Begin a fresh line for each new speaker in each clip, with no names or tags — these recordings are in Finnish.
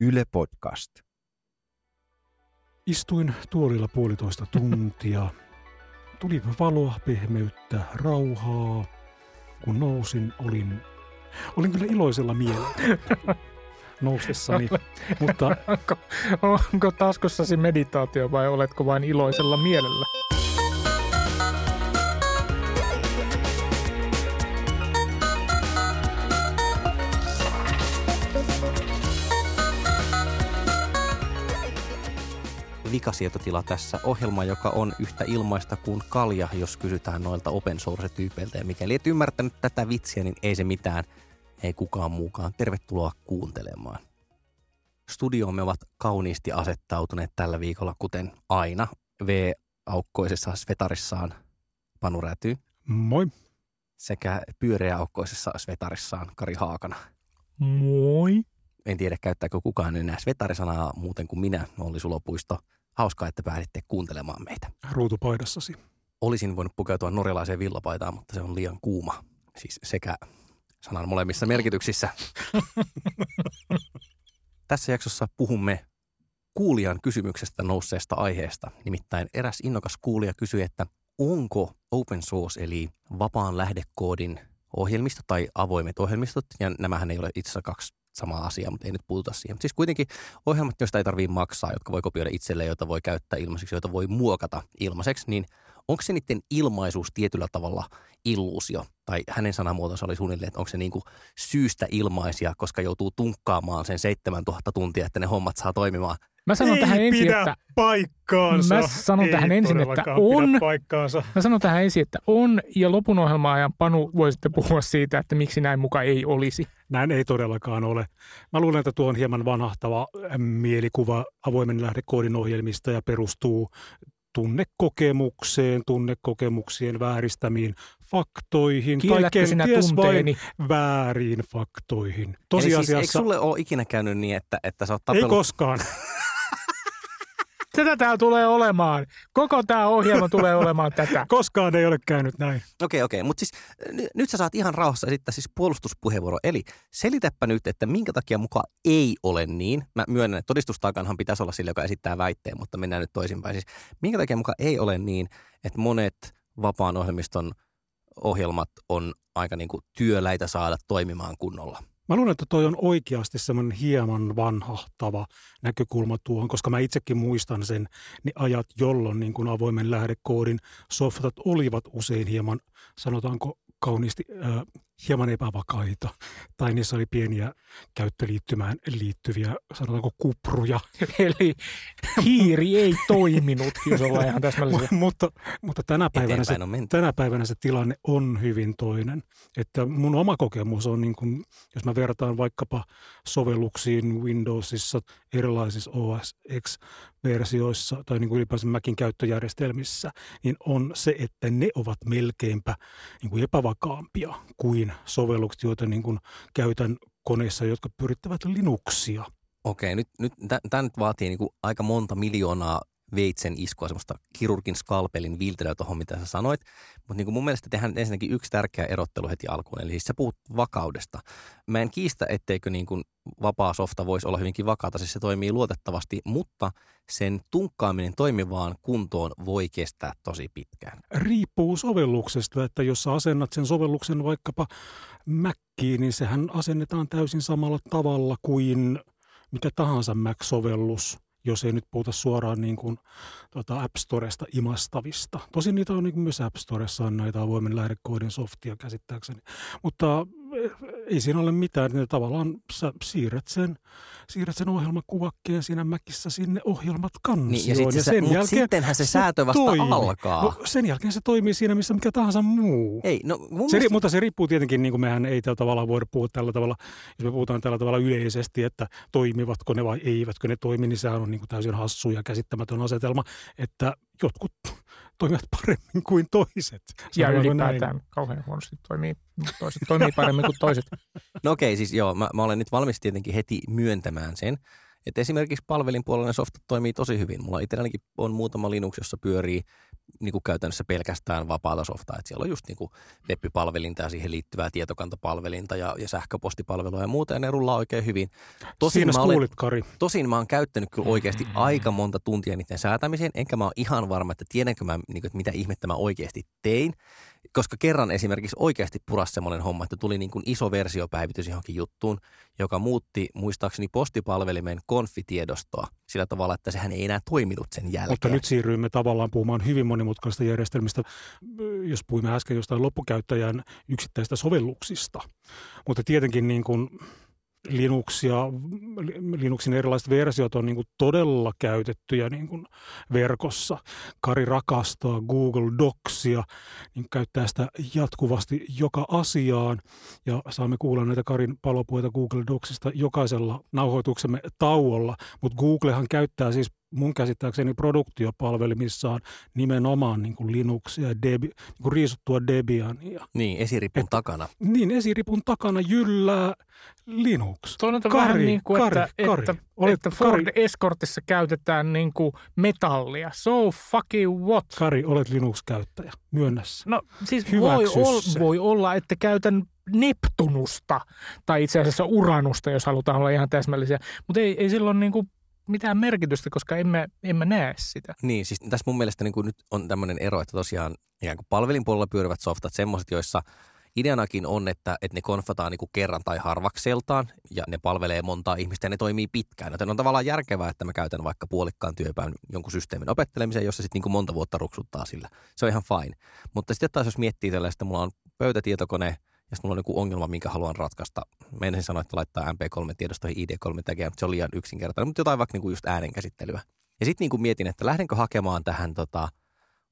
Yle Podcast.
Istuin tuolilla puolitoista tuntia. Tuli valoa, pehmeyttä, rauhaa. Kun nousin, olin, olin kyllä iloisella mielellä noustessani. mutta
Onko, onko taskussasi meditaatio vai oletko vain iloisella mielellä?
Vikasietotila tässä. Ohjelma, joka on yhtä ilmaista kuin kalja, jos kysytään noilta open source-tyypeiltä. Ja mikäli et ymmärtänyt tätä vitsiä, niin ei se mitään. Ei kukaan muukaan. Tervetuloa kuuntelemaan. Studioomme ovat kauniisti asettautuneet tällä viikolla, kuten aina. V-aukkoisessa svetarissaan Panu Räty
moi.
sekä pyöreäaukkoisessa svetarissaan Kari Haakana.
Moi.
En tiedä, käyttääkö kukaan enää svetarisanaa muuten kuin minä, Olli Sulopuisto. Hauskaa, että pääsitte kuuntelemaan meitä.
Ruutupaidassasi.
Olisin voinut pukeutua norjalaiseen villapaitaan, mutta se on liian kuuma. Siis sekä sanan molemmissa merkityksissä. Tässä jaksossa puhumme kuulijan kysymyksestä nousseesta aiheesta. Nimittäin eräs innokas kuulija kysyi, että onko open source eli vapaan lähdekoodin ohjelmisto tai avoimet ohjelmistot, ja nämähän ei ole itse asiassa kaksi samaa asiaa, mutta ei nyt puututa siihen. Mutta siis kuitenkin ohjelmat, joista ei tarvitse maksaa, jotka voi kopioida itselleen, joita voi käyttää ilmaiseksi, joita voi muokata ilmaiseksi, niin onko se niiden ilmaisuus tietyllä tavalla illuusio? Tai hänen sanamuotonsa oli suunnilleen, että onko se niinku syystä ilmaisia, koska joutuu tunkkaamaan sen 7000 tuntia, että ne hommat saa toimimaan.
Mä sanon
ei
tähän ensin,
pidä
että
paikkaansa.
Mä sanon
ei
tähän ensin, että on.
Paikkaansa.
Mä sanon tähän ensin, että on, ja lopun ohjelma-ajan Panu voi sitten puhua siitä, että miksi näin muka ei olisi.
Näin ei todellakaan ole. Mä luulen, että tuo on hieman vanhahtava äh, mielikuva avoimen lähdekoodin ohjelmista ja perustuu tunnekokemukseen, tunnekokemuksien vääristämiin faktoihin tai
Kiellätkö sinä
kenties vain vääriin faktoihin.
Eli siis, eikö
Tosiasiassa
sulle ole ikinä käynyt niin, että, että sä oot
ei
tapellut
koskaan.
Tätä tää tulee olemaan. Koko tämä ohjelma tulee olemaan tätä.
Koskaan ei ole käynyt näin.
Okei, okei. Mutta siis n- nyt sä saat ihan rauhassa esittää siis puolustuspuheenvuoro. Eli selitäpä nyt, että minkä takia muka ei ole niin. Mä myönnän, että todistustaakanhan pitäisi olla sillä, joka esittää väitteen, mutta mennään nyt toisinpäin. Siis minkä takia muka ei ole niin, että monet vapaan ohjelmiston ohjelmat on aika niinku työläitä saada toimimaan kunnolla.
Mä luulen, että toi on oikeasti semmoinen hieman vanhahtava näkökulma tuohon, koska mä itsekin muistan sen ne ajat, jolloin niin kuin avoimen lähdekoodin softat olivat usein hieman, sanotaanko kauniisti, äh, hieman epävakaita. Tai niissä oli pieniä käyttöliittymään liittyviä, sanotaanko kupruja.
Eli hiiri ei toiminut, jos ollaan ihan täsmällisiä.
mutta, mutta tänä päivänä se tänä päivänä se tilanne on hyvin toinen. Että mun oma kokemus on, niin kuin, jos mä vertaan vaikkapa sovelluksiin Windowsissa, erilaisissa OS X-versioissa tai niin kuin ylipäänsä Macin käyttöjärjestelmissä, niin on se, että ne ovat melkeinpä niin kuin epävakaampia kuin sovellukset, joita niin kuin käytän koneissa, jotka pyrittävät Linuxia.
Okei, nyt, nyt tämä nyt vaatii niinku aika monta miljoonaa veitsen iskua, semmoista kirurgin skalpelin viiltelyä tuohon, mitä sä sanoit. Mutta niinku mun mielestä tehdään ensinnäkin yksi tärkeä erottelu heti alkuun. Eli siis sä puhut vakaudesta. Mä en kiistä, etteikö niinku vapaa softa voisi olla hyvinkin vakaata. Siis se toimii luotettavasti, mutta sen tunkkaaminen toimivaan kuntoon voi kestää tosi pitkään.
riippuu sovelluksesta, että jos sä asennat sen sovelluksen vaikkapa Mackiin, niin sehän asennetaan täysin samalla tavalla kuin mikä tahansa Mac-sovellus, jos ei nyt puhuta suoraan niin kuin, tota App Storesta imastavista. Tosin niitä on niin myös App Storessa on näitä avoimen lähdekoodin softia käsittääkseni. Mutta ei siinä ole mitään, että tavallaan sä siirrät sen, siirrät sen ohjelmakuvakkeen siinä Macissa sinne ohjelmat kansioon.
Niin, ja, sit se, sen mut sittenhän se, säätö vasta
toimii.
alkaa.
No, sen jälkeen se toimii siinä, missä mikä tahansa muu.
Ei, no mun
Se,
mielestä...
ri- mutta se riippuu tietenkin, niin kuin mehän ei tällä tavalla voida puhua tällä tavalla, jos me puhutaan tällä tavalla yleisesti, että toimivatko ne vai eivätkö ne toimi, niin sehän on niin kuin täysin hassu ja käsittämätön asetelma, että jotkut toimivat paremmin kuin toiset.
Ja
Sanotaanko
ylipäätään
näin?
kauhean huonosti toimii. Toiset toimii paremmin kuin toiset.
No okei, siis joo, mä, mä olen nyt valmis tietenkin heti myöntämään sen, Et esimerkiksi palvelin puolella ne softat toimii tosi hyvin. Mulla itsellänikin on muutama Linux, jossa pyörii niin kuin käytännössä pelkästään vapaata softaa. Et siellä on just niin kuin web-palvelinta ja siihen liittyvää tietokantapalvelinta ja, ja sähköpostipalvelua ja muuta, ja ne rullaa oikein hyvin.
Tosin Siinä mä olen, kuulit, Kari.
Tosin mä oon käyttänyt kyllä oikeasti aika monta tuntia niiden säätämiseen, enkä mä oon ihan varma, että tiedänkö mä, niin kuin, että mitä ihmettä mä oikeasti tein koska kerran esimerkiksi oikeasti puras semmoinen homma, että tuli niin kuin iso versiopäivitys johonkin juttuun, joka muutti muistaakseni postipalvelimen konfitiedostoa sillä tavalla, että sehän ei enää toiminut sen jälkeen.
Mutta nyt siirryimme tavallaan puhumaan hyvin monimutkaista järjestelmistä, jos puhuimme äsken jostain loppukäyttäjän yksittäistä sovelluksista. Mutta tietenkin niin kuin Linux ja Linuxin erilaiset versiot on niin kuin todella käytettyjä niin kuin verkossa. Kari rakastaa Google Docsia, niin käyttää sitä jatkuvasti joka asiaan. Ja saamme kuulla näitä Karin palopuita Google Docsista jokaisella nauhoituksemme tauolla. Mutta Googlehan käyttää siis mun käsittääkseni produktiopalvelimissaan nimenomaan niin kuin Linuxia ja Debi, niin kuin riisuttua Debiania.
Niin, esiripun
Et,
takana.
Niin, esiripun takana jyllää Linux.
Tuo on Kari, vähän niin kuin, Kari, että, Kari, että, Olet, että Ford Kari. Escortissa käytetään niin kuin metallia. So fucking what?
Kari, olet Linux-käyttäjä. Myönnässä.
No siis voi, ol, voi olla, että käytän Neptunusta tai itse asiassa Uranusta, jos halutaan olla ihan täsmällisiä. Mutta ei, ei silloin niin kuin mitään merkitystä, koska emme, emme näe sitä.
Niin, siis tässä mun mielestä niin kuin nyt on tämmöinen ero, että tosiaan ikään kuin palvelin puolella pyörivät softat, semmoiset, joissa ideanakin on, että, että ne konfataan niin kerran tai harvakseltaan ja ne palvelee montaa ihmistä ja ne toimii pitkään. Joten on tavallaan järkevää, että mä käytän vaikka puolikkaan työpäivän jonkun systeemin opettelemiseen, jossa sitten niin monta vuotta ruksuttaa sillä. Se on ihan fine. Mutta sitten taas jos miettii tällaista, mulla on pöytätietokone, sitten mulla on joku ongelma, minkä haluan ratkaista. Mä ensin sanoa, että laittaa MP3-tiedostoihin ID3 tagia, mutta se on liian yksinkertainen, mutta jotain vaikka niinku just äänenkäsittelyä. Ja sitten niinku mietin, että lähdenkö hakemaan tähän tota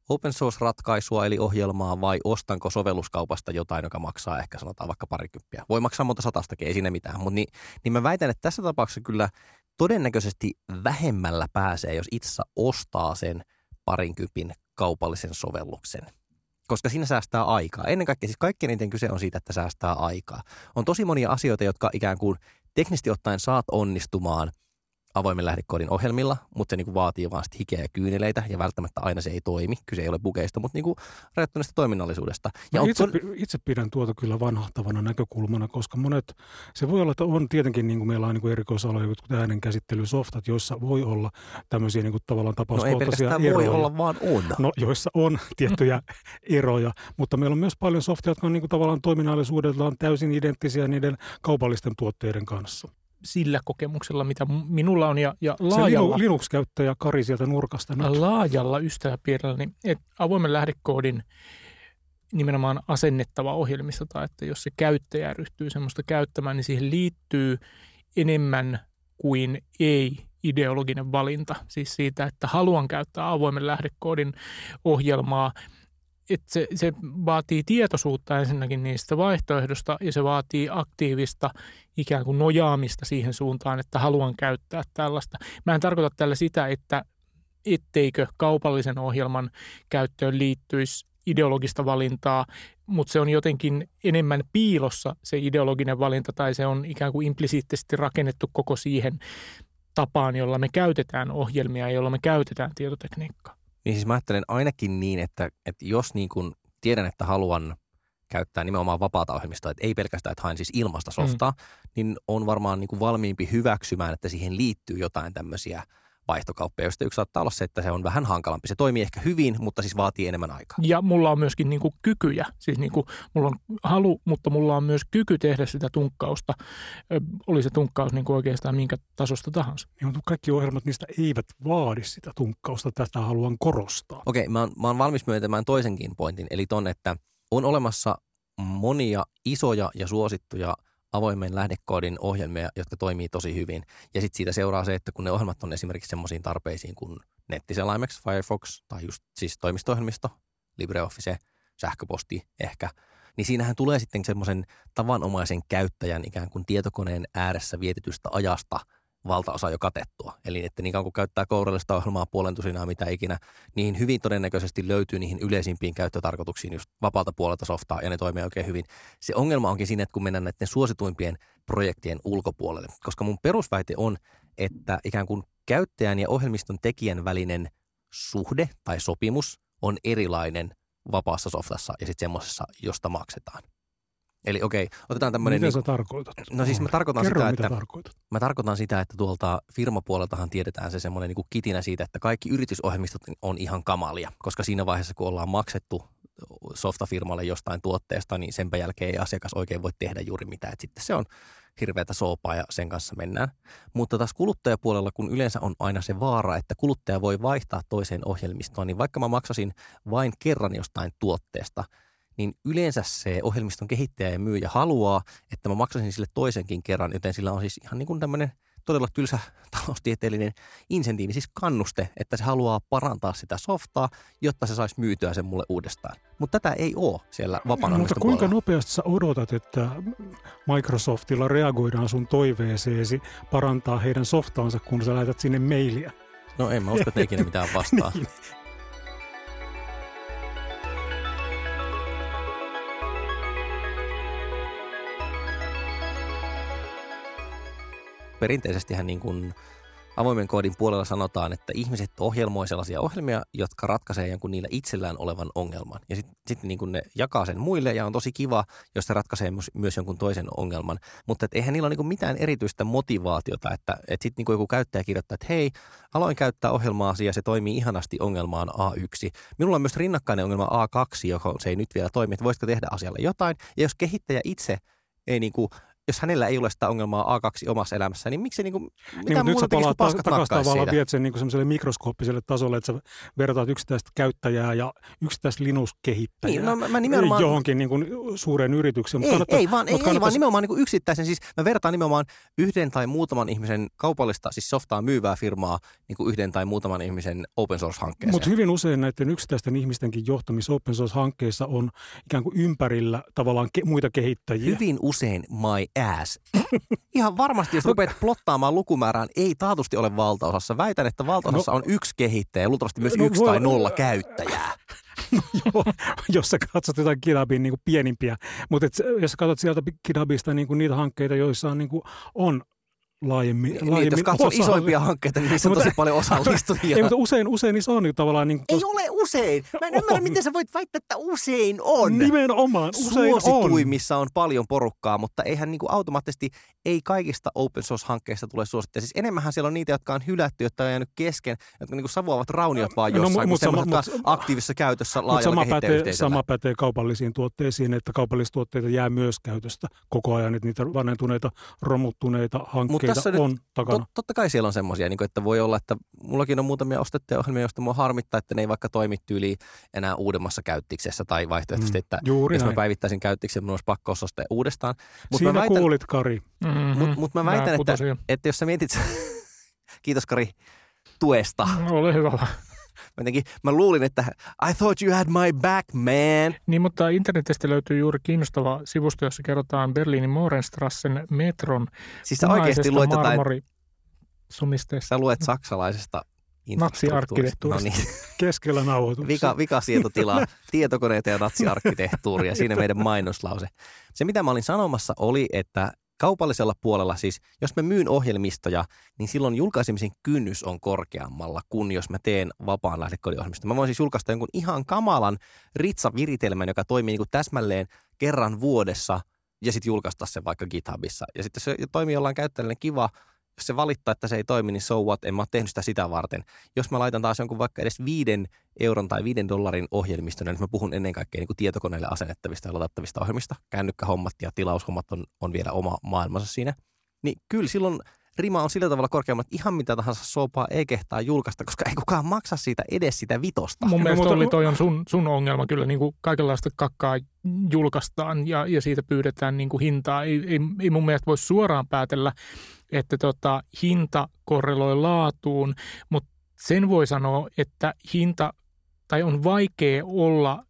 open source-ratkaisua eli ohjelmaa vai ostanko sovelluskaupasta jotain, joka maksaa ehkä sanotaan vaikka parikymppiä. Voi maksaa monta satastakin, ei siinä mitään. Mutta niin, niin mä väitän, että tässä tapauksessa kyllä todennäköisesti vähemmällä pääsee, jos itse ostaa sen parinkympin kaupallisen sovelluksen koska siinä säästää aikaa. Ennen kaikkea siis kaikkein eniten kyse on siitä, että säästää aikaa. On tosi monia asioita, jotka ikään kuin teknisesti ottaen saat onnistumaan – avoimen lähdekoodin ohjelmilla, mutta se niin kuin vaatii vaan hikeä ja kyyneleitä ja välttämättä aina se ei toimi. Kyse ei ole bukeista, mutta niin kuin rajoittuneesta toiminnallisuudesta.
Ja itse, on... itse pidän tuota kyllä vanhahtavana näkökulmana, koska monet, se voi olla, että on tietenkin niin kuin meillä on niin erikoisaloja, jotkut äänenkäsittelysoftat, joissa voi olla tämmöisiä niin kuin tavallaan tapauskohtaisia
no ei eroja. voi olla, vaan on.
No, joissa on tiettyjä eroja, mutta meillä on myös paljon softia, jotka on niin kuin tavallaan toiminnallisuudellaan täysin identtisiä niiden kaupallisten tuotteiden kanssa
sillä kokemuksella, mitä minulla on ja, ja laajalla...
Se Linux-käyttäjä Kari sieltä nurkasta nyt.
Laajalla ystäväpiirillä, niin että avoimen lähdekoodin nimenomaan asennettava ohjelmisto tai että jos se käyttäjä ryhtyy semmoista käyttämään, niin siihen liittyy enemmän kuin ei ideologinen valinta. Siis siitä, että haluan käyttää avoimen lähdekoodin ohjelmaa – että se, se vaatii tietoisuutta ensinnäkin niistä vaihtoehdosta ja se vaatii aktiivista ikään kuin nojaamista siihen suuntaan, että haluan käyttää tällaista. Mä en tarkoita tällä sitä, että etteikö kaupallisen ohjelman käyttöön liittyisi ideologista valintaa, mutta se on jotenkin enemmän piilossa se ideologinen valinta tai se on ikään kuin implisiittisesti rakennettu koko siihen tapaan, jolla me käytetään ohjelmia ja jolla me käytetään tietotekniikkaa.
Niin siis mä ajattelen ainakin niin, että, että jos niin kuin tiedän, että haluan käyttää nimenomaan vapaata ohjelmistoa, että ei pelkästään, että haen siis ilmasta softaa, mm. niin on varmaan niin kuin valmiimpi hyväksymään, että siihen liittyy jotain tämmöisiä – vaihtokauppoja, joista yksi saattaa olla se, että se on vähän hankalampi. Se toimii ehkä hyvin, mutta siis vaatii enemmän aikaa.
Ja mulla on myöskin niin kuin kykyjä, siis niin kuin mulla on halu, mutta mulla on myös kyky tehdä sitä tunkkausta, oli se tunkkaus niin kuin oikeastaan minkä tasosta tahansa.
Niin, mutta kaikki ohjelmat, niistä eivät vaadi sitä tunkkausta, tätä haluan korostaa.
Okei, okay, mä, mä oon valmis myöntämään toisenkin pointin, eli ton, että on olemassa monia isoja ja suosittuja avoimen lähdekoodin ohjelmia, jotka toimii tosi hyvin. Ja sitten siitä seuraa se, että kun ne ohjelmat on esimerkiksi semmoisiin tarpeisiin kuin nettiselaimeksi, Firefox tai just siis toimisto LibreOffice, sähköposti ehkä, niin siinähän tulee sitten semmoisen tavanomaisen käyttäjän ikään kuin tietokoneen ääressä vietetystä ajasta – valtaosa jo katettua. Eli että niin kauan kun käyttää kourallista ohjelmaa puolen tusinaa mitä ikinä, niin hyvin todennäköisesti löytyy niihin yleisimpiin käyttötarkoituksiin just vapaalta puolelta softaa ja ne toimii oikein hyvin. Se ongelma onkin siinä, että kun mennään näiden suosituimpien projektien ulkopuolelle, koska mun perusväite on, että ikään kuin käyttäjän ja ohjelmiston tekijän välinen suhde tai sopimus on erilainen vapaassa softassa ja sitten semmoisessa, josta maksetaan. Eli okei, otetaan tämmöinen...
Mitä
niin,
sä tarkoitat?
No siis mä tarkoitan
Kerro,
sitä,
mitä
että
tarkoitat.
Mä tarkoitan sitä, että tuolta firmapuoleltahan tiedetään se semmoinen niin kitinä siitä, että kaikki yritysohjelmistot on ihan kamalia, koska siinä vaiheessa, kun ollaan maksettu softafirmalle jostain tuotteesta, niin senpä jälkeen ei asiakas oikein voi tehdä juuri mitään. Et sitten se on hirveätä soopaa ja sen kanssa mennään. Mutta taas kuluttajapuolella, kun yleensä on aina se vaara, että kuluttaja voi vaihtaa toiseen ohjelmistoon, niin vaikka mä maksasin vain kerran jostain tuotteesta, niin yleensä se ohjelmiston kehittäjä ja myyjä haluaa, että mä maksasin sille toisenkin kerran, joten sillä on siis ihan niin kuin tämmöinen todella tylsä taloustieteellinen insentiivi, siis kannuste, että se haluaa parantaa sitä softaa, jotta se saisi myytyä sen mulle uudestaan. Mutta tätä ei ole siellä vapaan
Mutta kuinka nopeasti sä odotat, että Microsoftilla reagoidaan sun toiveeseesi parantaa heidän softaansa, kun sä lähetät sinne mailia?
No en mä usko, että ikinä mitään vastaa.
Niin.
Perinteisestihän niin kuin avoimen koodin puolella sanotaan, että ihmiset ohjelmoi sellaisia ohjelmia, jotka ratkaisee jonkun niillä itsellään olevan ongelman. Ja sitten sit niin ne jakaa sen muille ja on tosi kiva, jos se ratkaisee myös, myös jonkun toisen ongelman. Mutta et eihän niillä ole niin mitään erityistä motivaatiota, että et sitten niin joku käyttäjä kirjoittaa, että hei, aloin käyttää ohjelmaa ja se toimii ihanasti ongelmaan A1. Minulla on myös rinnakkainen ongelma A2, johon se ei nyt vielä toimi, että voisitko tehdä asialle jotain. Ja jos kehittäjä itse ei niin kuin jos hänellä ei ole sitä ongelmaa A2 omassa elämässä, niin miksi niinku, mitä
Niin, nyt
muuta
sä palaat
kuin
ta- takaisin tavallaan viet sen niin semmoiselle mikroskooppiselle tasolle, että sä vertaat yksittäistä käyttäjää ja yksittäistä Linux-kehittäjää
Niin, no, mä, mä nimenomaan...
johonkin niin kuin suureen yritykseen.
Ei,
kannattaa-
ei, vaan, ei,
mutta
ei, vaan nimenomaan niin kuin yksittäisen. Siis mä vertaan nimenomaan yhden tai muutaman ihmisen kaupallista, siis softaa myyvää firmaa niin kuin yhden tai muutaman ihmisen open source-hankkeeseen.
Mutta hyvin usein näiden yksittäisten ihmistenkin johtamis open source-hankkeissa on ikään kuin ympärillä tavallaan ke- muita kehittäjiä.
Hyvin usein my ass. Ihan varmasti, jos rupeat plottaamaan lukumäärään, ei taatusti ole valtaosassa. Väitän, että valtaosassa on yksi kehittäjä ja luultavasti myös
No
yksi
voi-
tai nolla käyttäjää.
Joo, jos sä katsot jotain GitHubin niin kuin pienimpiä. Mutta jos sä katsot sieltä GitHubista niin kuin niitä hankkeita, joissa on, niin kuin, on laajemmin,
Niin,
laajemmin
jos katsoo
osa-
isoimpia hankkeita, niin niissä on
Mutta-
tosi paljon osallistujia.
Ei, mutta usein, usein niissä on niin tavallaan... Niin
Ei ole usein. Mä en ymmärrä,
On.
miten sä voit väittää, että usein on.
Nimenomaan, usein on.
Suosituimmissa on paljon porukkaa, mutta eihän niin kuin automaattisesti, ei kaikista open source-hankkeista tule suosittuja. Siis enemmänhän siellä on niitä, jotka on hylätty, jotka on jäänyt kesken, jotka niin kuin savuavat rauniot vaan
No,
jossain, no,
sama-
semmoiset, jotka
mut-
on aktiivisessa käytössä
Mutta
laajalla
sama pätee, sama pätee kaupallisiin tuotteisiin, että kaupallisia tuotteita jää myös käytöstä koko ajan, että niitä vanhentuneita, romuttuneita hankkeita
tässä nyt
on takana.
Tot, totta kai siellä on semmoisia, niin että voi olla, että mullakin on muutamia ostettuja ohjelmia, joista mua harmittaa, että ne ei vaikka toimi tyyliin enää uudemmassa käyttiksessä tai vaihtoehtoisesti,
Mm,
että
Juuri
jos mä
näin.
päivittäisin käyttiksen, mun olisi pakko ostaa uudestaan. Mutta
Siinä
mä väitän,
kuulit, Kari.
Mm-hmm.
mut, mut mä väitän että, että jos sä mietit, kiitos Kari tuesta.
Ole hyvä.
Mä, jotenkin, mä luulin, että I thought you had my back, man.
Niin, mutta internetistä löytyy juuri kiinnostava sivusto, jossa kerrotaan Berliinin Mohrenstrassen metron
Siis sä oikeasti luet sä luet saksalaisesta.
Natsiarkkitehtuurista.
No niin,
Keskellä nauhoitusta.
vika, vika sietotilaa, tietokoneita ja natsiarkkitehtuuria, siinä meidän mainoslause. Se mitä mä olin sanomassa oli, että kaupallisella puolella siis, jos mä myyn ohjelmistoja, niin silloin julkaisemisen kynnys on korkeammalla kuin jos mä teen vapaan lähdekoodiohjelmiston. Mä voin siis julkaista jonkun ihan kamalan ritsaviritelmän, joka toimii niin kuin täsmälleen kerran vuodessa ja sitten julkaista sen vaikka GitHubissa. Ja sitten se toimii jollain käyttäjälle kiva, jos se valittaa, että se ei toimi, niin so what, en mä ole tehnyt sitä sitä varten. Jos mä laitan taas jonkun vaikka edes viiden euron tai viiden dollarin ohjelmistona, niin mä puhun ennen kaikkea niin kuin tietokoneelle asennettavista ja ladattavista ohjelmista. Kännykkähommat ja tilaushommat on, on vielä oma maailmansa siinä. Niin kyllä silloin rima on sillä tavalla korkeamma, että ihan mitä tahansa sopaa ei kehtaa julkaista, koska ei kukaan maksa siitä edes sitä vitosta.
Mun mielestä oli toi on sun, sun ongelma kyllä, niin kuin kaikenlaista kakkaa julkaistaan ja, ja siitä pyydetään niin kuin hintaa. Ei, ei, ei mun mielestä voi suoraan päätellä, että tota, hinta korreloi laatuun, mutta sen voi sanoa, että hinta tai on vaikea olla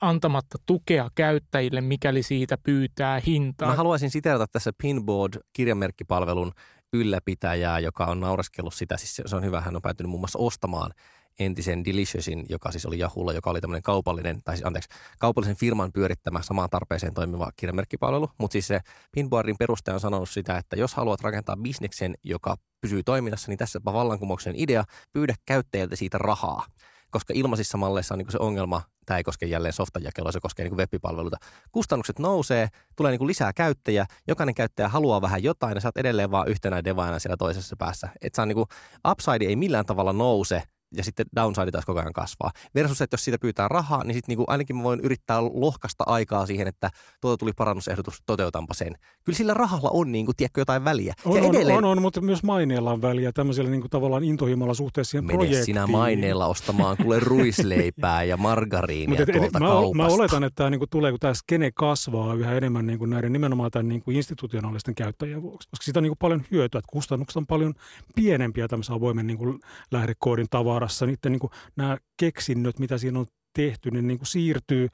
antamatta tukea käyttäjille, mikäli siitä pyytää hintaa.
Mä haluaisin siterata tässä Pinboard-kirjamerkkipalvelun ylläpitäjää, joka on naureskellut sitä. Siis se- on hyvä, hän on päätynyt muun muassa ostamaan entisen Deliciousin, joka siis oli Jahulla, joka oli tämmöinen kaupallinen, tai siis anteeksi, kaupallisen firman pyörittämä samaan tarpeeseen toimiva kirjamerkkipalvelu. Mutta siis se Pinboardin perustaja on sanonut sitä, että jos haluat rakentaa bisneksen, joka pysyy toiminnassa, niin tässä vallankumouksen idea, pyydä käyttäjältä siitä rahaa koska ilmaisissa malleissa on niin se ongelma, tämä ei koske jälleen softajakelua, se koskee niin web-palveluita. Kustannukset nousee, tulee niin lisää käyttäjiä, jokainen käyttäjä haluaa vähän jotain ja sä oot edelleen vaan yhtenä devaina siellä toisessa päässä. Että saa niin kuin, upside ei millään tavalla nouse, ja sitten downside taas koko ajan kasvaa. Versus, että jos siitä pyytää rahaa, niin sitten niinku ainakin mä voin yrittää lohkasta aikaa siihen, että tuota tuli parannusehdotus, toteutanpa sen. Kyllä sillä rahalla on, niinku, tiedätkö, jotain väliä.
On, ja on, edelleen... on, on, mutta myös maineella on väliä tämmöisellä niinku, tavallaan intohimolla suhteessa siihen
Mene
projektiin.
sinä maineella ostamaan kuule ruisleipää ja margariinia et, tuolta
mä,
kaupasta.
Mä oletan, että tämä niinku, tulee, kun tämä skene kasvaa yhä enemmän niinku, näiden nimenomaan tämän niinku, institutionaalisten käyttäjien vuoksi. Koska siitä on niinku, paljon hyötyä, että kustannukset on paljon pienempiä tämmöisen avoimen niinku, lähdekoodin tavarassa. Niiden niinku, nämä keksinnöt, mitä siinä on tehty, niin, niin kuin siirtyy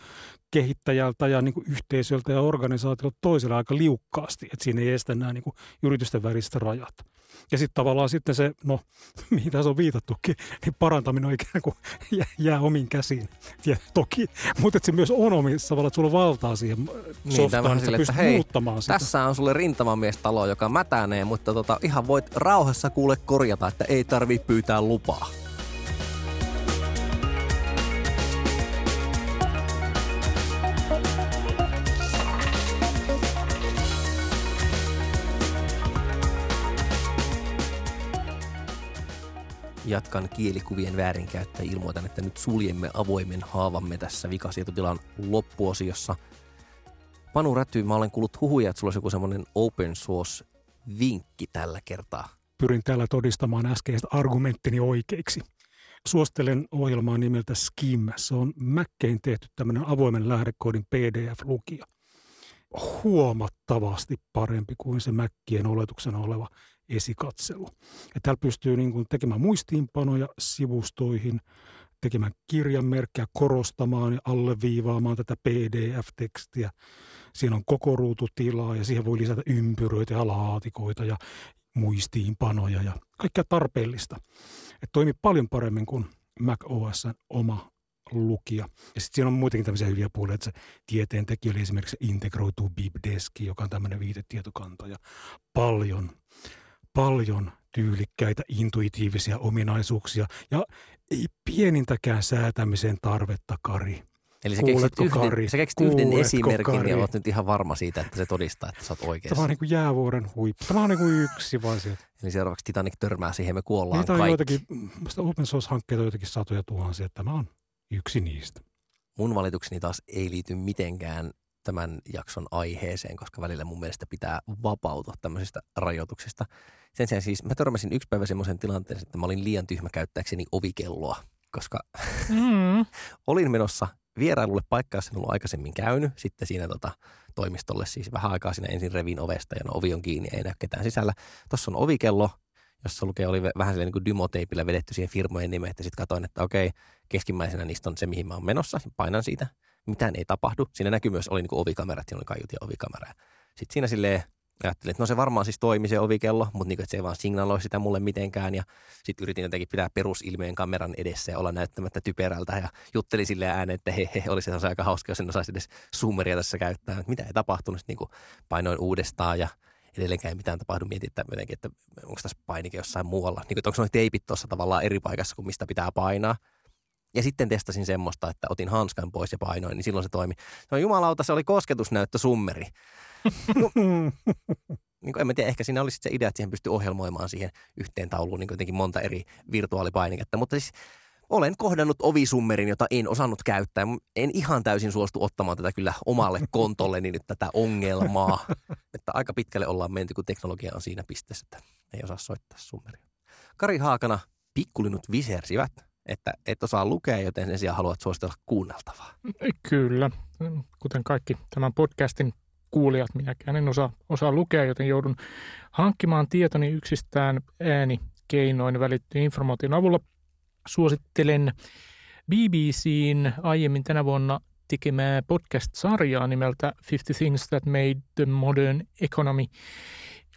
kehittäjältä ja niin kuin yhteisöltä ja organisaatiolta toiselle aika liukkaasti, että siinä ei estä nämä niin kuin yritysten väliset rajat. Ja sitten tavallaan sitten se, no mihin tässä on viitattukin, niin parantaminen on ikään kuin jää, jää omiin käsiin. Ja toki, mutta se myös on omissa tavallaan, että sulla on valtaa siihen niin, softaan, että sille, hei, muuttamaan sitä.
Tässä on sulle rintamamiestalo, joka mätänee, mutta tota, ihan voit rauhassa kuule korjata, että ei tarvitse pyytää lupaa. Jatkan kielikuvien väärinkäyttöä ja ilmoitan, että nyt suljemme avoimen haavamme tässä vikasietotilan loppuosiossa. Panu Räty, mä olen kuullut huhuja, että sulla olisi joku semmoinen open source-vinkki tällä kertaa.
Pyrin täällä todistamaan äskeiset argumenttini oikeiksi. Suostelen ohjelmaa nimeltä Skim. Se on Mäkkein tehty tämmöinen avoimen lähdekoodin PDF-lukija. Huomattavasti parempi kuin se Mäkkien oletuksena oleva esikatselu. Ja täällä pystyy niin kuin tekemään muistiinpanoja sivustoihin, tekemään kirjanmerkkejä, korostamaan ja alleviivaamaan tätä PDF-tekstiä. Siinä on koko ruututilaa ja siihen voi lisätä ympyröitä ja laatikoita ja muistiinpanoja ja kaikkea tarpeellista. Et toimii paljon paremmin kuin Mac OS oma lukija. Ja sitten siinä on muitakin tämmöisiä hyviä puolia, että se tieteen tekijä esimerkiksi integroituu BibDeski, joka on tämmöinen viitetietokanta ja paljon paljon tyylikkäitä intuitiivisia ominaisuuksia ja ei pienintäkään säätämisen tarvetta, Kari.
Eli sä keksit, yhden, Kari? sä keksit yhden esimerkin Kari? ja olet nyt ihan varma siitä, että se todistaa, että sä oot oikeassa.
Tämä on niin kuin jäävuoren huippu. Tämä on niin kuin yksi vaan sieltä.
Eli seuraavaksi Titanic törmää siihen, me kuollaan
Niitä
on
kaikki. joitakin, open source-hankkeita on joitakin satoja tuhansia. Tämä on yksi niistä.
Mun valitukseni taas ei liity mitenkään tämän jakson aiheeseen, koska välillä mun mielestä pitää vapautua tämmöisistä rajoituksista. Sen sijaan siis mä törmäsin yksi päivä semmoisen tilanteen, että mä olin liian tyhmä käyttääkseni ovikelloa, koska mm. olin menossa vierailulle paikkaa, jossa en ollut aikaisemmin käynyt. Sitten siinä tota, toimistolle siis vähän aikaa siinä ensin revin ovesta ja no ovi on kiinni, ei näy ketään sisällä. Tuossa on ovikello, jossa lukee, oli vähän silleen niin kuin dymoteipillä vedetty siihen firmojen nimet. Ja sitten katsoin, että okei, keskimmäisenä niistä on se, mihin mä oon menossa. Painan siitä, mitään ei tapahdu. Siinä näkyy myös, oli niin kuin ovikamerat, siinä oli kaiut ja ovikamera. Sitten siinä silleen ajattelin, että no se varmaan siis toimi se ovikello, mutta niin kuin, että se ei vaan signaloi sitä mulle mitenkään. Ja sitten yritin jotenkin pitää perusilmeen kameran edessä ja olla näyttämättä typerältä. Ja juttelin sille ääneen, että he, he olisi se aika hauska, jos en osaisi edes zoomeria tässä käyttää. Mitä ei tapahtunut, niin kuin painoin uudestaan ja edelleenkään ei mitään tapahdu. Mietin, että, jotenkin, että onko tässä painike jossain muualla. Niin kuin, onko noin teipit tuossa tavallaan eri paikassa kuin mistä pitää painaa. Ja sitten testasin semmoista, että otin hanskan pois ja painoin, niin silloin se toimi. No jumalauta, se oli kosketusnäyttö summeri. No, niin kuin, en mä tiedä, ehkä siinä olisi se idea, että siihen pystyy ohjelmoimaan siihen yhteen tauluun niin jotenkin monta eri virtuaalipainiketta. Mutta siis olen kohdannut ovisummerin, jota en osannut käyttää. En ihan täysin suostu ottamaan tätä kyllä omalle kontolleni nyt tätä ongelmaa. Että aika pitkälle ollaan menty, kun teknologia on siinä pisteessä, että ei osaa soittaa summeria. Kari Haakana, pikkulinut visersivät että et osaa lukea, joten sen sijaan haluat suositella kuunneltavaa.
Kyllä, kuten kaikki tämän podcastin kuulijat, minäkään en osaa, osaa lukea, joten joudun hankkimaan tietoni yksistään äänikeinoin välittyyn informaation avulla. Suosittelen BBCin aiemmin tänä vuonna tekemää podcast-sarjaa nimeltä 50 Things That Made the Modern Economy.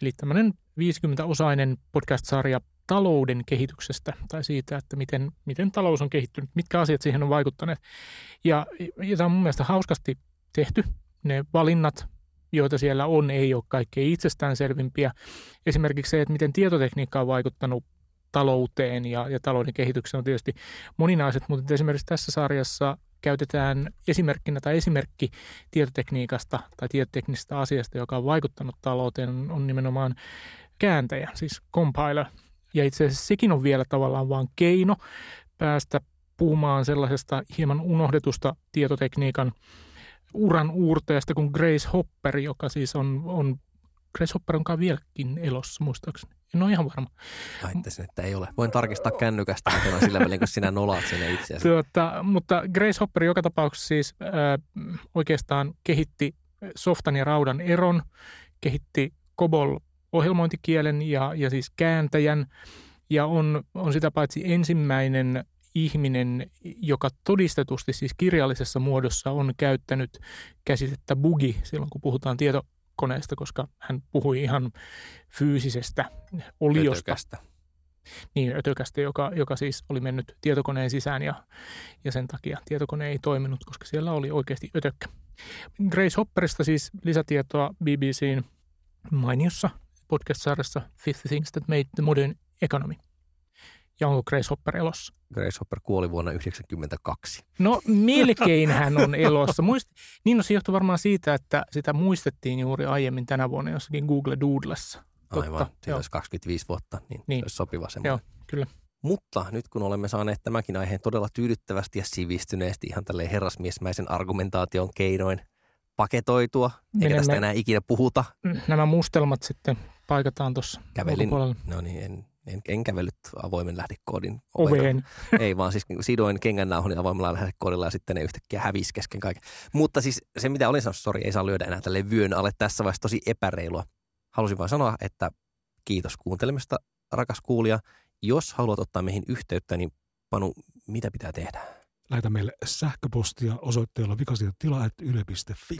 Eli tämmöinen 50-osainen podcast-sarja talouden kehityksestä tai siitä, että miten, miten talous on kehittynyt, mitkä asiat siihen on vaikuttaneet. Ja, ja tämä on mun mielestä hauskasti tehty. Ne valinnat, joita siellä on, ei ole kaikkein itsestäänselvimpiä. Esimerkiksi se, että miten tietotekniikka on vaikuttanut talouteen ja, ja talouden kehitykseen on tietysti moninaiset, mutta esimerkiksi tässä sarjassa käytetään esimerkkinä tai esimerkki tietotekniikasta tai tietoteknisestä asiasta, joka on vaikuttanut talouteen, on nimenomaan kääntäjä, siis compiler. Ja itse asiassa sekin on vielä tavallaan vain keino päästä puhumaan sellaisesta hieman unohdetusta tietotekniikan uran uurteesta kuin Grace Hopper, joka siis on, on Grace Hopper onkaan vieläkin elossa muistaakseni. En ole ihan varma.
Väittäisin, että ei ole. Voin tarkistaa kännykästä mutta sillä välin, kun sinä nolaat sinne itseäsi.
Tuota, mutta Grace Hopper joka tapauksessa siis äh, oikeastaan kehitti softan ja raudan eron, kehitti COBOL ohjelmointikielen ja, ja siis kääntäjän ja on, on sitä paitsi ensimmäinen ihminen, joka todistetusti siis kirjallisessa muodossa on käyttänyt käsitettä bugi silloin, kun puhutaan tietokoneesta, koska hän puhui ihan fyysisestä oliosta.
Ötökästä.
Niin, ötökästä, joka, joka siis oli mennyt tietokoneen sisään ja, ja sen takia tietokone ei toiminut, koska siellä oli oikeasti ötökkä. Grace Hopperista siis lisätietoa BBCin mainiossa podcast-sarjassa Fifth Things That Made the Modern Economy. Ja onko Grace Hopper elossa?
Grace Hopper kuoli vuonna 1992.
No melkein hän on elossa. Muist, niin no se johtui varmaan siitä, että sitä muistettiin juuri aiemmin tänä vuonna jossakin Google Doodlessa.
Aivan, siitä olisi 25 vuotta, niin, niin. se olisi sopiva semmoinen.
Joo, kyllä.
Mutta nyt kun olemme saaneet tämäkin aiheen todella tyydyttävästi ja sivistyneesti ihan tälleen herrasmiesmäisen argumentaation keinoin paketoitua, eikä tästä enää ikinä puhuta.
Nämä mustelmat sitten paikataan tuossa
Kävelin, no niin, en, en, en kävellyt avoimen lähdekoodin
oveen.
Ei vaan siis sidoin kengännauhun avoimella lähdekoodilla ja sitten ne yhtäkkiä hävisi kesken kaiken. Mutta siis se mitä olin sanonut, sori, ei saa lyödä enää tälle vyön alle tässä vaiheessa tosi epäreilua. Halusin vain sanoa, että kiitos kuuntelemista, rakas kuulija. Jos haluat ottaa meihin yhteyttä, niin Panu, mitä pitää tehdä?
Lähetä meille sähköpostia osoitteella vikasietotila.yle.fi.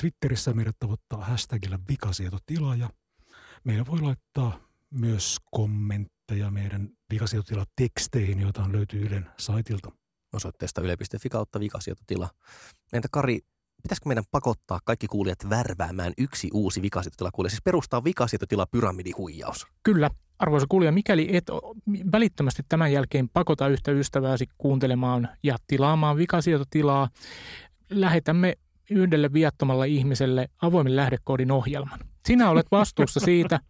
Twitterissä meidät tavoittaa hashtagillä vikasietotila ja meidän voi laittaa myös kommentteja meidän vikasietotila-teksteihin, joita löytyy Ylen saitilta.
Osoitteesta yle.fi kautta vikasietotila. Entä Kari, pitäisikö meidän pakottaa kaikki kuulijat värväämään yksi uusi vikasietotila siis perustaa vikasietotila pyramidihuijaus?
Kyllä, arvoisa kuulija, mikäli et välittömästi tämän jälkeen pakota yhtä ystävääsi kuuntelemaan ja tilaamaan vikasietotilaa, lähetämme yhdelle viattomalle ihmiselle avoimen lähdekoodin ohjelman. Sinä olet vastuussa siitä,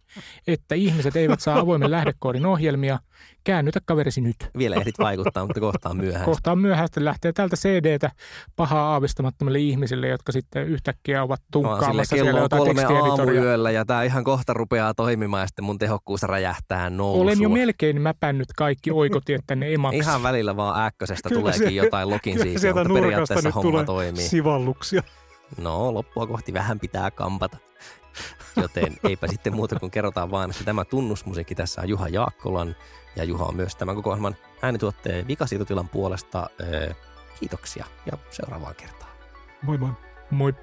että ihmiset eivät saa avoimen lähdekoodin ohjelmia. Käännytä kaverisi nyt.
Vielä ehdit vaikuttaa, mutta kohtaan myöhäistä.
Kohtaan myöhäistä lähtee tältä CDtä pahaa aavistamattomille ihmisille, jotka sitten yhtäkkiä ovat tunkkaamassa no, siellä jotain
tekstieditoria. ja tämä ihan kohta rupeaa toimimaan ja sitten mun tehokkuus räjähtää nousuun.
Olen jo melkein mäpännyt kaikki oikotiet tänne emaksi.
Ihan välillä vaan äkkösestä tuleekin se, jotain login siitä, mutta periaatteessa homma toimii.
sivalluksia.
No, loppua kohti vähän pitää kampata. Joten eipä sitten muuta kuin kerrotaan vaan, että tämä tunnusmusiikki tässä on Juha Jaakkolan ja Juha on myös tämän koko ohjelman äänituotteen vikasiitotilan puolesta. Kiitoksia ja seuraavaan kertaan.
Moi moi.
Moi.